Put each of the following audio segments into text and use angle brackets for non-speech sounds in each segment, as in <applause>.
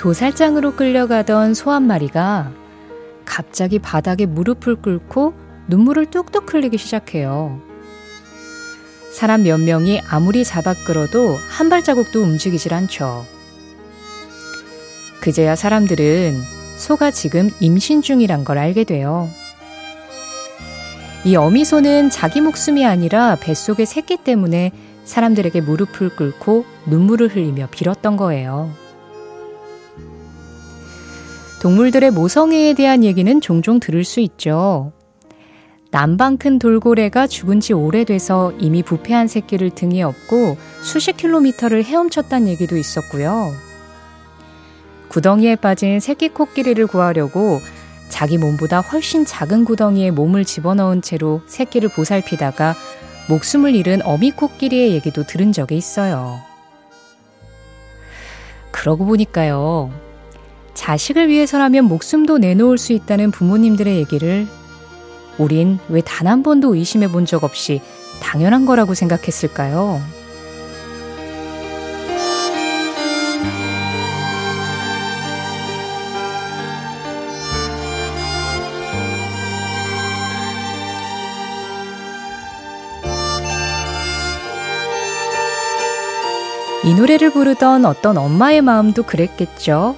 도살장으로 끌려가던 소 한 마리가 갑자기 바닥에 무릎을 꿇고 눈물을 뚝뚝 흘리기 시작해요. 사람 몇 명이 아무리 잡아 끌어도 한 발자국도 움직이질 않죠. 그제야 사람들은 소가 지금 임신 중이란 걸 알게 돼요. 이 어미소는 자기 목숨이 아니라 뱃속의 새끼 때문에 사람들에게 무릎을 꿇고 눈물을 흘리며 빌었던 거예요. 동물들의 모성애에 대한 얘기는 종종 들을 수 있죠. 남방 큰 돌고래가 죽은 지 오래돼서 이미 부패한 새끼를 등에 업고 수십 킬로미터를 헤엄쳤다는 얘기도 있었고요. 구덩이에 빠진 새끼 코끼리를 구하려고 자기 몸보다 훨씬 작은 구덩이에 몸을 집어넣은 채로 새끼를 보살피다가 목숨을 잃은 어미 코끼리의 얘기도 들은 적이 있어요. 그러고 보니까요. 자식을 위해서라면 목숨도 내놓을 수 있다는 부모님들의 얘기를 우린 왜 단 한 번도 의심해 본 적 없이 당연한 거라고 생각했을까요? 이 노래를 부르던 어떤 엄마의 마음도 그랬겠죠.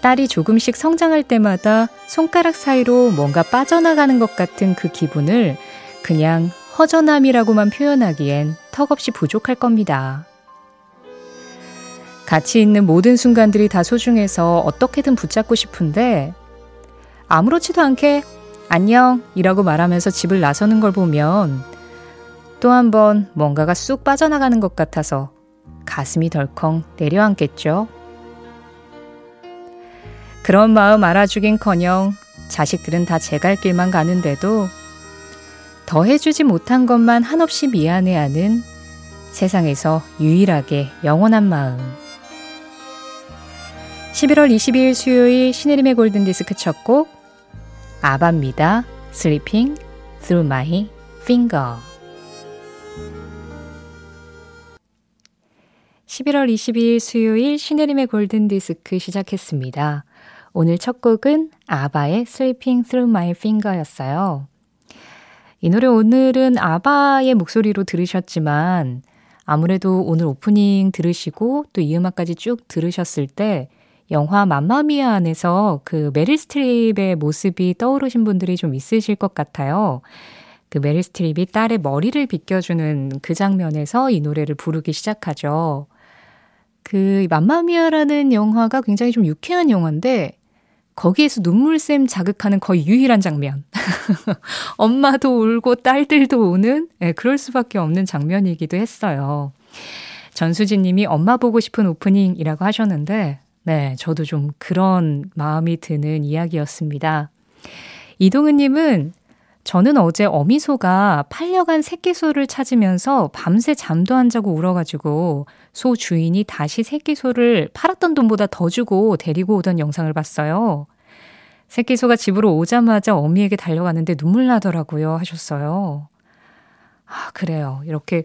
딸이 조금씩 성장할 때마다 손가락 사이로 뭔가 빠져나가는 것 같은 그 기분을 그냥 허전함이라고만 표현하기엔 턱없이 부족할 겁니다. 같이 있는 모든 순간들이 다 소중해서 어떻게든 붙잡고 싶은데 아무렇지도 않게 안녕 이라고 말하면서 집을 나서는 걸 보면 또 한 번 뭔가가 쑥 빠져나가는 것 같아서 가슴이 덜컹 내려앉겠죠. 그런 마음 알아주긴 커녕 자식들은 다 제 갈 길만 가는데도 더해주지 못한 것만 한없이 미안해하는 세상에서 유일하게 영원한 마음. 11월 22일 수요일 신혜림의 골든디스크 첫 곡, 아바입니다. Sleeping Through My Finger. 11월 22일 수요일 신혜림의 골든디스크 시작했습니다. 오늘 첫 곡은 아바의 Sleeping Through My Finger였어요. 이 노래 오늘은 아바의 목소리로 들으셨지만 아무래도 오늘 오프닝 들으시고 또 이 음악까지 쭉 들으셨을 때 영화 맘마미아 안에서 그 메릴 스트립의 모습이 떠오르신 분들이 좀 있으실 것 같아요. 그 메릴 스트립이 딸의 머리를 빗겨주는 그 장면에서 이 노래를 부르기 시작하죠. 그 맘마미아라는 영화가 굉장히 좀 유쾌한 영화인데 거기에서 눈물샘 자극하는 거의 유일한 장면. <laughs> 엄마도 울고 딸들도 우는 네, 그럴 수밖에 없는 장면이기도 했어요. 전수진 님이 엄마 보고 싶은 오프닝이라고 하셨는데, 네, 저도 좀 그런 마음이 드는 이야기였습니다. 이동은 님은 저는 어제 어미소가 팔려간 새끼소를 찾으면서 밤새 잠도 안 자고 울어가지고 소 주인이 다시 새끼소를 팔았던 돈보다 더 주고 데리고 오던 영상을 봤어요. 새끼소가 집으로 오자마자 어미에게 달려가는데 눈물 나더라고요 하셨어요. 아, 그래요. 이렇게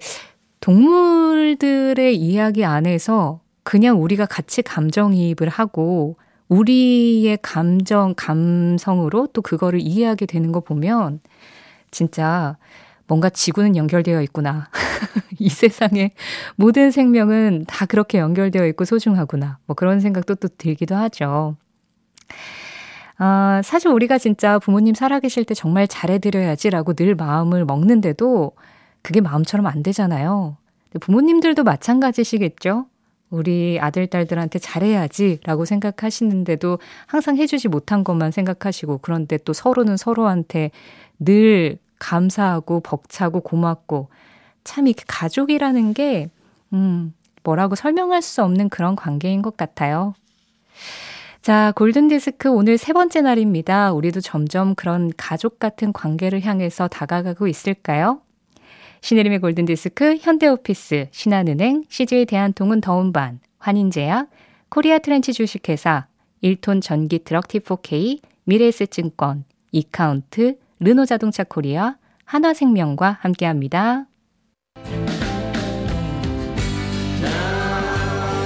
동물들의 이야기 안에서 그냥 우리가 같이 감정이입을 하고 우리의 감정, 감성으로 또 그거를 이해하게 되는 거 보면 진짜 뭔가 지구는 연결되어 있구나. <laughs> 이 세상에 모든 생명은 다 그렇게 연결되어 있고 소중하구나. 뭐 그런 생각도 또 들기도 하죠. 아, 사실 우리가 진짜 부모님 살아계실 때 정말 잘해드려야지라고 늘 마음을 먹는데도 그게 마음처럼 안 되잖아요. 부모님들도 마찬가지시겠죠? 우리 아들, 딸들한테 잘해야지라고 생각하시는데도 항상 해주지 못한 것만 생각하시고 그런데 또 서로는 서로한테 늘 감사하고 벅차고 고맙고 참 이렇게 가족이라는 게, 음, 뭐라고 설명할 수 없는 그런 관계인 것 같아요. 자, 골든디스크 오늘 세 번째 날입니다. 우리도 점점 그런 가족 같은 관계를 향해서 다가가고 있을까요? 신혜림의 골든디스크, 현대오피스, 신한은행, CJ 대한통운 더운반, 환인제약, 코리아 트렌치 주식회사, 1톤 전기 트럭 T4K, 미래에셋증권, 이카운트, 르노자동차 코리아, 한화생명과 함께합니다.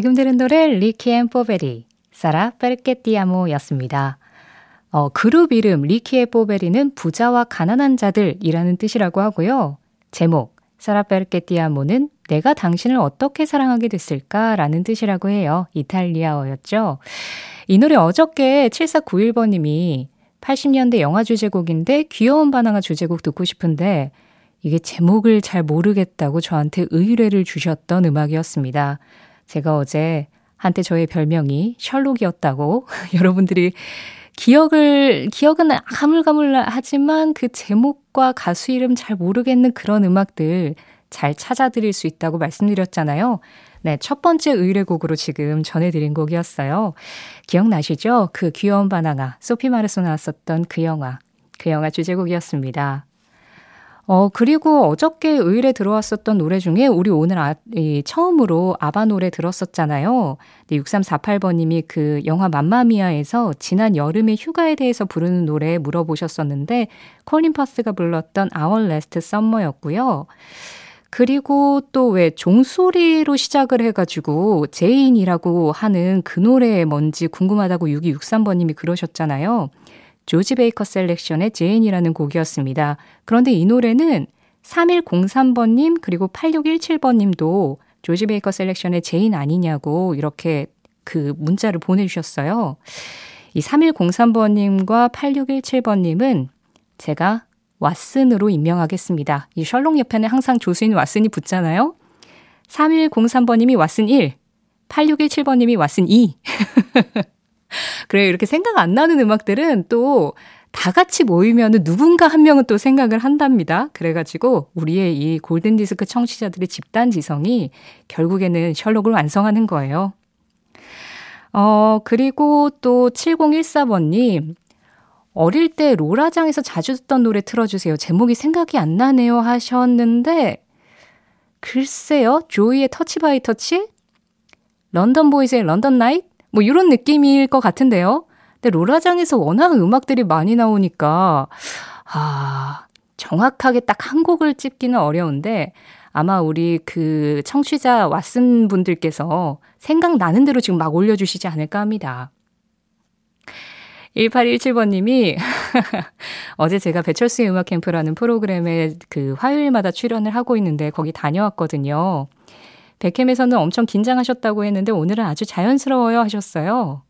지금 들은 노래 리키 앤 포베리, Sarà perché ti amo였습니다. 어, 그룹 이름 리키 앤 포베리는 부자와 가난한 자들이라는 뜻이라고 하고요. 제목 사라 페르케티아모는 내가 당신을 어떻게 사랑하게 됐을까라는 뜻이라고 해요. 이탈리아어였죠. 이 노래 어저께 7491번님이 80년대 영화 주제곡인데 귀여운 바나나 주제곡 듣고 싶은데 이게 제목을 잘 모르겠다고 저한테 의뢰를 주셨던 음악이었습니다. 제가 어제 한때 저의 별명이 셜록이었다고 <laughs> 여러분들이 기억을, 기억은 가물가물하지만 그 제목과 가수 이름 잘 모르겠는 그런 음악들 잘 찾아드릴 수 있다고 말씀드렸잖아요. 네, 첫 번째 의뢰곡으로 지금 전해드린 곡이었어요. 기억나시죠? 그 귀여운 바나나, 소피 마르소 나왔었던 그 영화, 그 영화 주제곡이었습니다. 어, 그리고 어저께 의뢰 들어왔었던 노래 중에 우리 오늘 아, 이, 처음으로 아바 노래 들었었잖아요. 6348번님이 그 영화 맘마미아에서 지난 여름의 휴가에 대해서 부르는 노래 물어보셨었는데 콜린 퍼스가 불렀던 Our Last Summer였고요. 그리고 또 왜 종소리로 시작을 해가지고 제인이라고 하는 그 노래에 뭔지 궁금하다고 6263번님이 그러셨잖아요. 조지 베이커 셀렉션의 제인이라는 곡이었습니다. 그런데 이 노래는 3103번님 그리고 8617번님도 조지 베이커 셀렉션의 제인 아니냐고 이렇게 그 문자를 보내주셨어요. 이 3103번님과 8617번님은 제가 왓슨으로 임명하겠습니다. 이 셜록 옆에는 항상 조수인 왓슨이 붙잖아요. 3103번님이 왓슨 1, 8617번님이 왓슨 2. <laughs> <laughs> 그래요. 이렇게 생각 안 나는 음악들은 또 다 같이 모이면 누군가 한 명은 또 생각을 한답니다. 그래가지고 우리의 이 골든디스크 청취자들의 집단 지성이 결국에는 셜록을 완성하는 거예요. 어, 그리고 또 7014번님, 어릴 때 로라장에서 자주 듣던 노래 틀어주세요. 제목이 생각이 안 나네요 하셨는데, 글쎄요, 조이의 Touch by Touch? 런던 보이즈의 London Night? 뭐 이런 느낌일 것 같은데요. 근데 로라장에서 워낙 음악들이 많이 나오니까, 아, 정확하게 딱 한 곡을 찝기는 어려운데, 아마 우리 그 청취자 왓슨 분들께서 생각나는 대로 지금 막 올려주시지 않을까 합니다. 1817번님이 <laughs> 어제 제가 배철수의 음악 캠프라는 프로그램에 그 화요일마다 출연을 하고 있는데 거기 다녀왔거든요. 백캠에서는 엄청 긴장하셨다고 했는데 오늘은 아주 자연스러워요 하셨어요.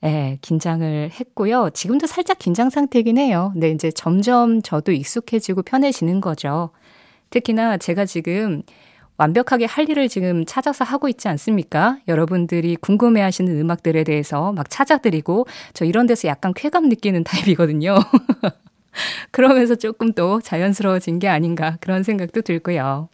네, 긴장을 했고요. 지금도 살짝 긴장 상태긴 해요. 근데 이제 점점 저도 익숙해지고 편해지는 거죠. 특히나 제가 지금 완벽하게 할 일을 지금 찾아서 하고 있지 않습니까? 여러분들이 궁금해 하시는 음악들에 대해서 막 찾아드리고 저 이런 데서 약간 쾌감 느끼는 <laughs> 타입이거든요. <laughs> 그러면서 조금 또 자연스러워진 게 아닌가 그런 생각도 들고요.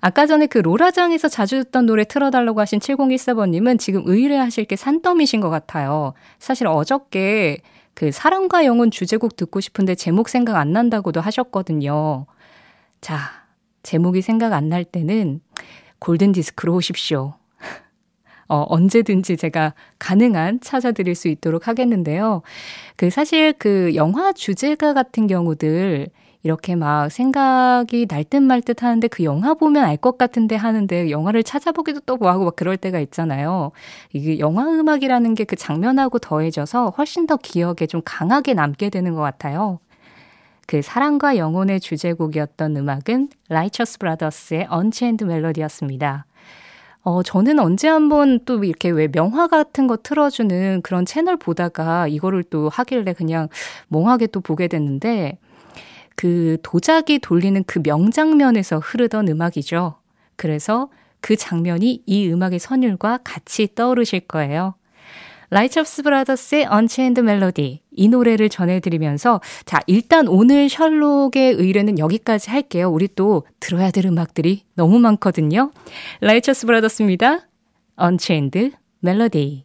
아까 전에 그 로라장에서 자주 듣던 노래 틀어달라고 하신 7014번님은 지금 의뢰하실 게 산더미신 것 같아요. 사실 어저께 그 사랑과 영혼 주제곡 듣고 싶은데 제목 생각 안 난다고도 하셨거든요. 자, 제목이 생각 안 날 때는 골든 디스크로 오십시오. <laughs> 어, 언제든지 제가 가능한 찾아드릴 수 있도록 하겠는데요. 그 사실 그 영화 주제가 같은 경우들 이렇게 막 생각이 날 듯 말 듯 하는데 그 영화 보면 알 것 같은데 하는데 영화를 찾아보기도 또 뭐하고 막 그럴 때가 있잖아요. 이게 영화 음악이라는 게 그 장면하고 더해져서 훨씬 더 기억에 좀 강하게 남게 되는 것 같아요. 그 사랑과 영혼의 주제곡이었던 음악은 라이처스 브라더스의 Unchained Melody였습니다. 어, 저는 언제 한번 또 이렇게 왜 명화 같은 거 틀어주는 그런 채널 보다가 이거를 또 하길래 그냥 멍하게 또 보게 됐는데 그 도자기 돌리는 그 명장면에서 흐르던 음악이죠. 그래서 그 장면이 이 음악의 선율과 같이 떠오르실 거예요. 라이처스 브라더스의 Unchained Melody 이 노래를 전해드리면서 자 일단 오늘 셜록의 의뢰는 여기까지 할게요. 우리 또 들어야 될 음악들이 너무 많거든요. 라이처스 브라더스입니다. Unchained 멜로디.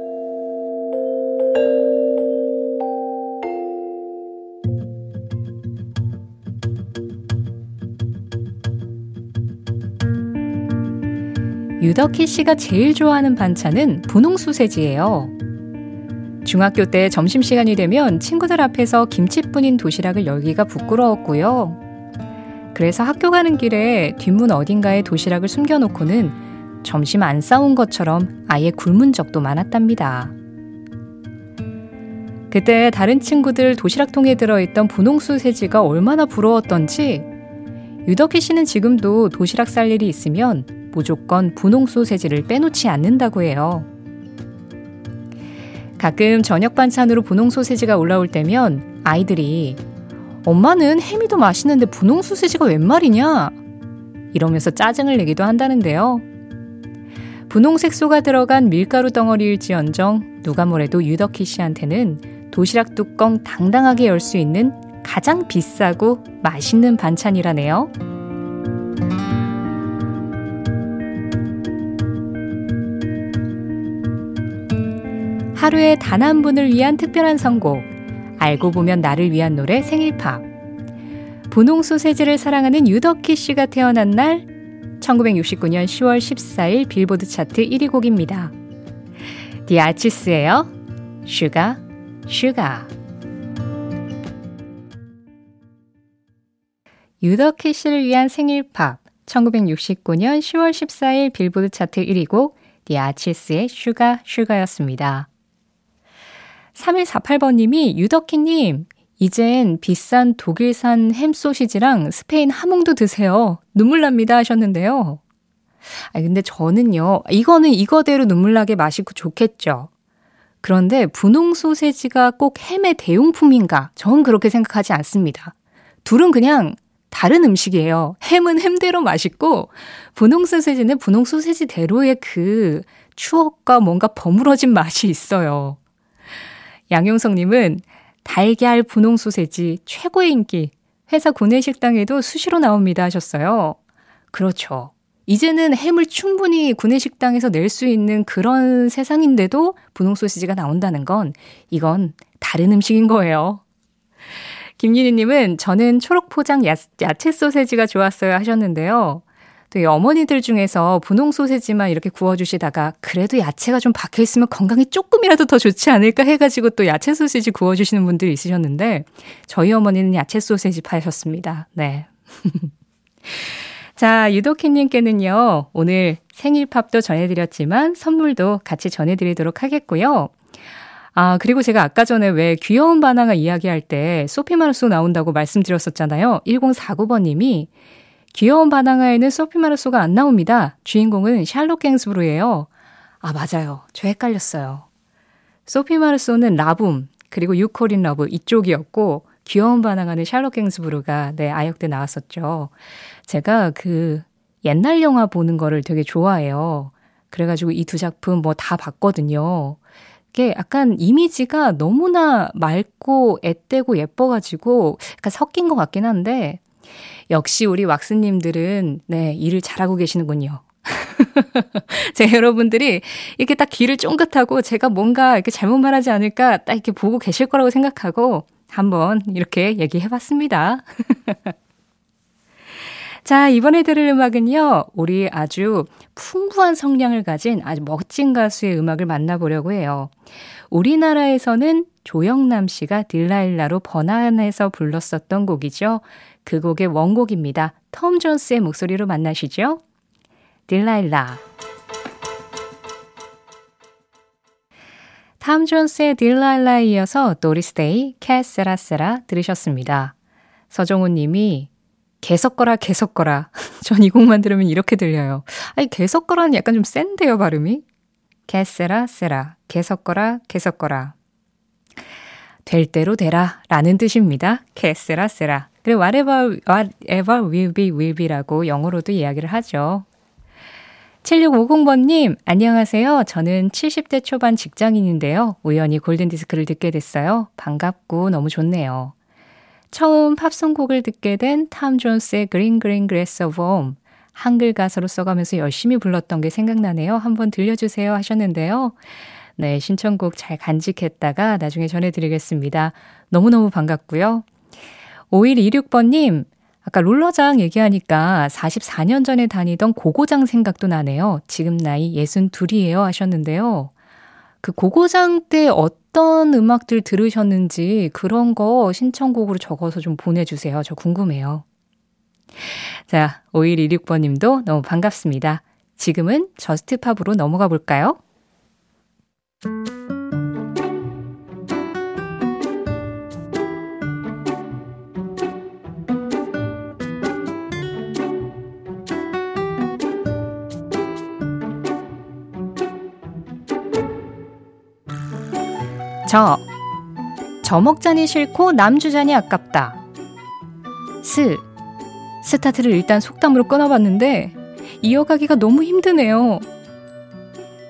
유덕희 씨가 제일 좋아하는 반찬은 분홍 소세지예요. 중학교 때 점심시간이 되면 친구들 앞에서 김치뿐인 도시락을 열기가 부끄러웠고요. 그래서 학교 가는 길에 뒷문 어딘가에 도시락을 숨겨놓고는 점심 안 싸운 것처럼 아예 굶은 적도 많았답니다. 그때 다른 친구들 도시락통에 들어있던 분홍 소세지가 얼마나 부러웠던지 유덕희 씨는 지금도 도시락 쌀 일이 있으면 무조건 분홍 소세지를 빼놓지 않는다고 해요. 가끔 저녁 반찬으로 분홍 소세지가 올라올 때면 아이들이 엄마는 햄이 더 맛있는데 분홍 소세지가 웬 말이냐? 이러면서 짜증을 내기도 한다는데요. 분홍 색 소가 들어간 밀가루 덩어리일지언정 누가 뭐래도 유덕희 씨한테는 도시락 뚜껑 당당하게 열 수 있는 가장 비싸고 맛있는 반찬이라네요. 하루에 단 한 분을 위한 특별한 선곡. 알고 보면 나를 위한 노래 생일팝. 분홍 소세지를 사랑하는 유덕희 씨가 태어난 날 1969년 10월 14일 빌보드 차트 1위 곡입니다. 디아치스예요. Sugar Sugar. 유덕희 씨를 위한 생일팝 1969년 10월 14일 빌보드 차트 1위 곡 디아치스의 Sugar Sugar였습니다. 3148번님이 유덕희님, 이젠 비싼 독일산 햄 소시지랑 스페인 하몽도 드세요. 눈물 납니다 하셨는데요. 아 근데 저는요, 이거는 이거대로 눈물 나게 맛있고 좋겠죠. 그런데 분홍 소세지가 꼭 햄의 대용품인가? 전 그렇게 생각하지 않습니다. 둘은 그냥 다른 음식이에요. 햄은 햄대로 맛있고, 분홍 소세지는 분홍 소세지대로의 그 추억과 뭔가 버무러진 맛이 있어요. 양용성님은 달걀 분홍 소세지 최고의 인기. 회사 구내식당에도 수시로 나옵니다 하셨어요. 그렇죠. 이제는 햄을 충분히 구내식당에서 낼 수 있는 그런 세상인데도 분홍 소시지가 나온다는 건 이건 다른 음식인 거예요. 김윤희님은 저는 초록 포장 야, 야채 소세지가 좋았어요 하셨는데요. 또 어머니들 중에서 분홍 소세지만 이렇게 구워주시다가 그래도 야채가 좀 박혀 있으면 건강에 조금이라도 더 좋지 않을까 해가지고 또 야채 소세지 구워주시는 분들이 있으셨는데 저희 어머니는 야채 소세지 파셨습니다. 네. <laughs> 자, 유도키님께는요, 오늘 생일팝도 전해드렸지만 선물도 같이 전해드리도록 하겠고요. 아, 그리고 제가 아까 전에 왜 귀여운 바나나 이야기할 때 소피 마르소 나온다고 말씀드렸었잖아요. 1049번님이 귀여운 반항아에는 소피 마르소가 안 나옵니다. 주인공은 샬롯 갱스브루예요. 아, 맞아요. 저 헷갈렸어요. 소피 마르소는 La Boum, 그리고 You Call It Love 이쪽이었고, 귀여운 반항아는 샬롯 갱스브루가 네, 아역 때 나왔었죠. 제가 그 옛날 영화 보는 거를 되게 좋아해요. 그래가지고 이 두 작품 뭐 다 봤거든요. 이게 약간 이미지가 너무나 맑고 앳되고 예뻐가지고 약간 섞인 것 같긴 한데, 역시 우리 왁스님들은, 네, 일을 잘하고 계시는군요. <laughs> 제 여러분들이 이렇게 딱 귀를 쫑긋하고 제가 뭔가 이렇게 잘못 말하지 않을까 딱 이렇게 보고 계실 거라고 생각하고 한번 이렇게 얘기해 봤습니다. <laughs> 자, 이번에 들을 음악은요, 우리 아주 풍부한 성량을 가진 아주 멋진 가수의 음악을 만나보려고 해요. 우리나라에서는 조영남 씨가 딜라일라로 번안해서 불렀었던 곡이죠. 그 곡의 원곡입니다. 톰 존스의 목소리로 만나시죠. 딜라일라. 탐 존스의 딜라일라에 이어서 도리스 데이, Que Sera Sera 들으셨습니다. 서정훈 님이 게 섰거라, 게 섰거라. <laughs> 전 이 곡만 들으면 이렇게 들려요. 아니, 게 섰거라는 약간 좀 센데요, 발음이? Que Sera, Sera. 게 섰거라, 게 섰거라. 될 대로 되라 라는 뜻입니다. 개세라, 세라. 그리고 whatever, whatever will be, will be라고 영어로도 이야기를 하죠. 7650번님, 안녕하세요. 저는 70대 초반 직장인인데요. 우연히 골든디스크를 듣게 됐어요. 반갑고 너무 좋네요. 처음 팝송곡을 듣게 된 탐 존스의 Green Green Grass of Home. 한글 가사로 써가면서 열심히 불렀던 게 생각나네요. 한번 들려주세요 하셨는데요. 네, 신청곡 잘 간직했다가 나중에 전해드리겠습니다. 너무너무 반갑고요. 5126번님, 아까 롤러장 얘기하니까 44년 전에 다니던 고고장 생각도 나네요. 지금 나이 62이에요 하셨는데요. 그 고고장 때 어떤 음악들 들으셨는지 그런 거 신청곡으로 적어서 좀 보내주세요. 저 궁금해요. 자, 5126번 님도 너무 반갑습니다. 지금은 저스트팝으로 넘어가 볼까요? 저. 저 먹자니 싫고 남주자니 아깝다. 스. 스타트를 일단 속담으로 끊어봤는데 이어가기가 너무 힘드네요.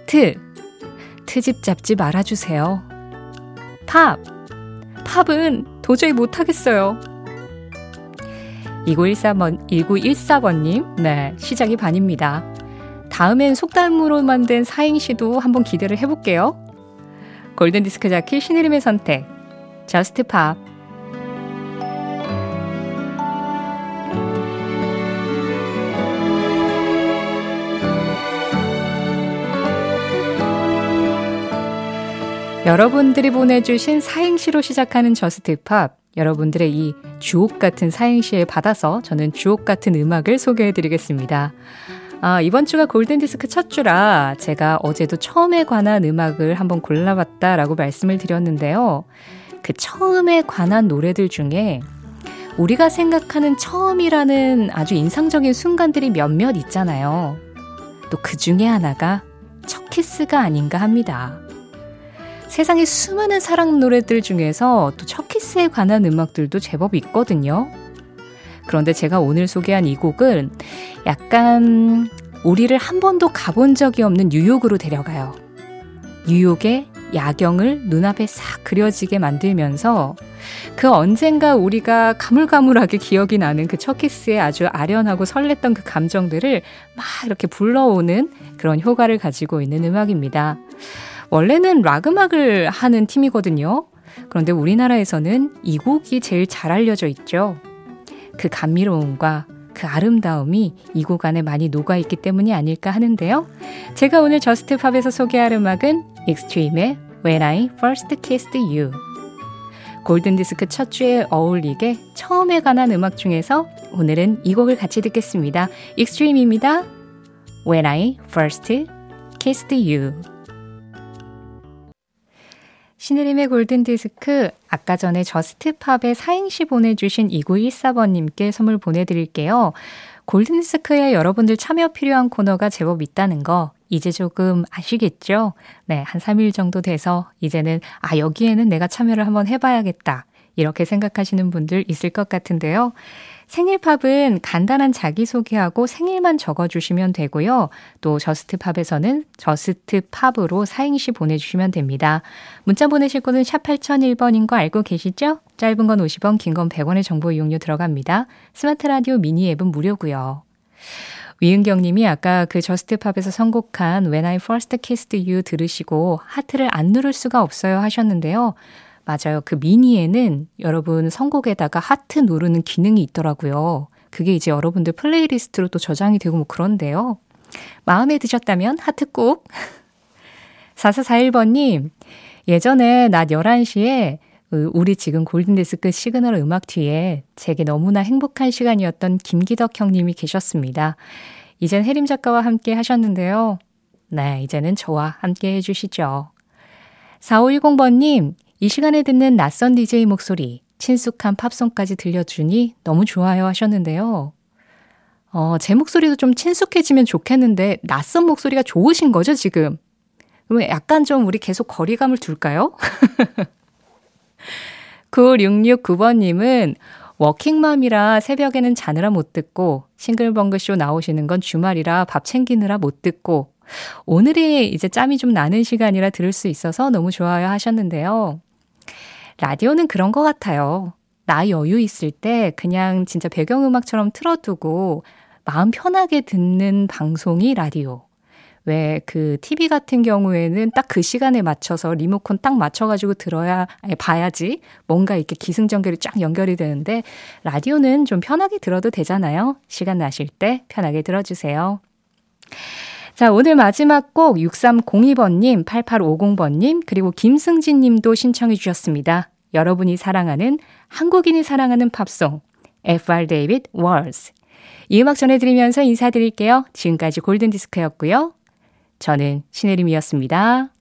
트. 트집 잡지 말아주세요. 팝. 팝은 도저히 못하겠어요. 2914번, 1914번님, 네, 시작이 반입니다. 다음엔 속담으로 만든 사행시도 한번 기대를 해볼게요. 골든디스크 자키 신혜림의 선택 Just Pop 여러분들이 보내주신 사행시로 시작하는 Just Pop 여러분들의 이 주옥 같은 사행시에 받아서 저는 주옥 같은 음악을 소개해드리겠습니다. 아, 이번 주가 골든디스크 첫 주라 제가 어제도 처음에 관한 음악을 한번 골라봤다라고 말씀을 드렸는데요. 그 처음에 관한 노래들 중에 우리가 생각하는 처음이라는 아주 인상적인 순간들이 몇몇 있잖아요. 또 그 중에 하나가 첫 키스가 아닌가 합니다. 세상에 수많은 사랑 노래들 중에서 또 첫 키스에 관한 음악들도 제법 있거든요. 그런데 제가 오늘 소개한 이 곡은 약간 우리를 한 번도 가본 적이 없는 뉴욕으로 데려가요. 뉴욕의 야경을 눈앞에 싹 그려지게 만들면서 그 언젠가 우리가 가물가물하게 기억이 나는 그 첫 키스에 아주 아련하고 설렜던 그 감정들을 막 이렇게 불러오는 그런 효과를 가지고 있는 음악입니다. 원래는 락 음악을 하는 팀이거든요. 그런데 우리나라에서는 이 곡이 제일 잘 알려져 있죠. 그 감미로움과 그 아름다움이 이 곡 안에 많이 녹아있기 때문이 아닐까 하는데요. 제가 오늘 Just Pop에서 소개할 음악은 익스트림의 When I First Kissed You. 골든디스크 첫 주에 어울리게 처음에 관한 음악 중에서 오늘은 이 곡을 같이 듣겠습니다. 익스트림입니다. When I First Kissed You. 신혜림의 골든디스크, 아까 전에 Just Pop의 사행시 보내주신 2914번님께 선물 보내드릴게요. 골든디스크에 여러분들 참여 필요한 코너가 제법 있다는 거, 이제 조금 아시겠죠? 네, 한 3일 정도 돼서 이제는, 아, 여기에는 내가 참여를 한번 해봐야겠다. 이렇게 생각하시는 분들 있을 것 같은데요. 생일팝은 간단한 자기소개하고 생일만 적어주시면 되고요. 또 저스트팝에서는 저스트팝으로 사행시 보내주시면 됩니다. 문자 보내실 곳은 샵 8001번인 거 알고 계시죠? 짧은 건 50원, 긴 건 100원의 정보 이용료 들어갑니다. 스마트 라디오 미니 앱은 무료고요. 위은경 님이 아까 그 저스트팝에서 선곡한 When I First Kissed You 들으시고 하트를 안 누를 수가 없어요 하셨는데요. 맞아요. 그 미니에는 여러분 선곡에다가 하트 누르는 기능이 있더라고요. 그게 이제 여러분들 playlist로 또 저장이 되고 뭐 그런데요. 마음에 드셨다면 하트 꼭. 4441번님, <laughs> 예전에 낮 11시에 우리 지금 골든디스크 시그널 음악 뒤에 제게 너무나 행복한 시간이었던 김기덕 형님이 계셨습니다. 이젠 혜림 작가와 함께 하셨는데요. 네, 이제는 저와 함께 해주시죠. 4510번님, 이 시간에 듣는 낯선 DJ 목소리, 친숙한 팝송까지 들려주니 너무 좋아요 하셨는데요. 어, 제 목소리도 좀 친숙해지면 좋겠는데 낯선 목소리가 좋으신 거죠, 지금? 그러면 약간 좀 우리 계속 거리감을 둘까요? <laughs> 9669번님은 워킹맘이라 새벽에는 자느라 못 듣고 싱글벙글쇼 나오시는 건 주말이라 밥 챙기느라 못 듣고 오늘이 이제 짬이 좀 나는 시간이라 들을 수 있어서 너무 좋아요 하셨는데요. 라디오는 그런 것 같아요. 나 여유 있을 때 그냥 진짜 배경음악처럼 틀어두고 마음 편하게 듣는 방송이 라디오. 왜 그 TV 같은 경우에는 딱 그 시간에 맞춰서 리모컨 딱 맞춰가지고 들어야, 아니, 봐야지 뭔가 이렇게 기승전결이 쫙 연결이 되는데 라디오는 좀 편하게 들어도 되잖아요. 시간 나실 때 편하게 들어주세요. 자, 오늘 마지막 곡 6302번님, 8850번님, 그리고 김승진 님도 신청해 주셨습니다. 여러분이 사랑하는, 한국인이 사랑하는 팝송, FR 데이빗 월스. 이 음악 전해드리면서 인사드릴게요. 지금까지 골든디스크였고요. 저는 신혜림이었습니다.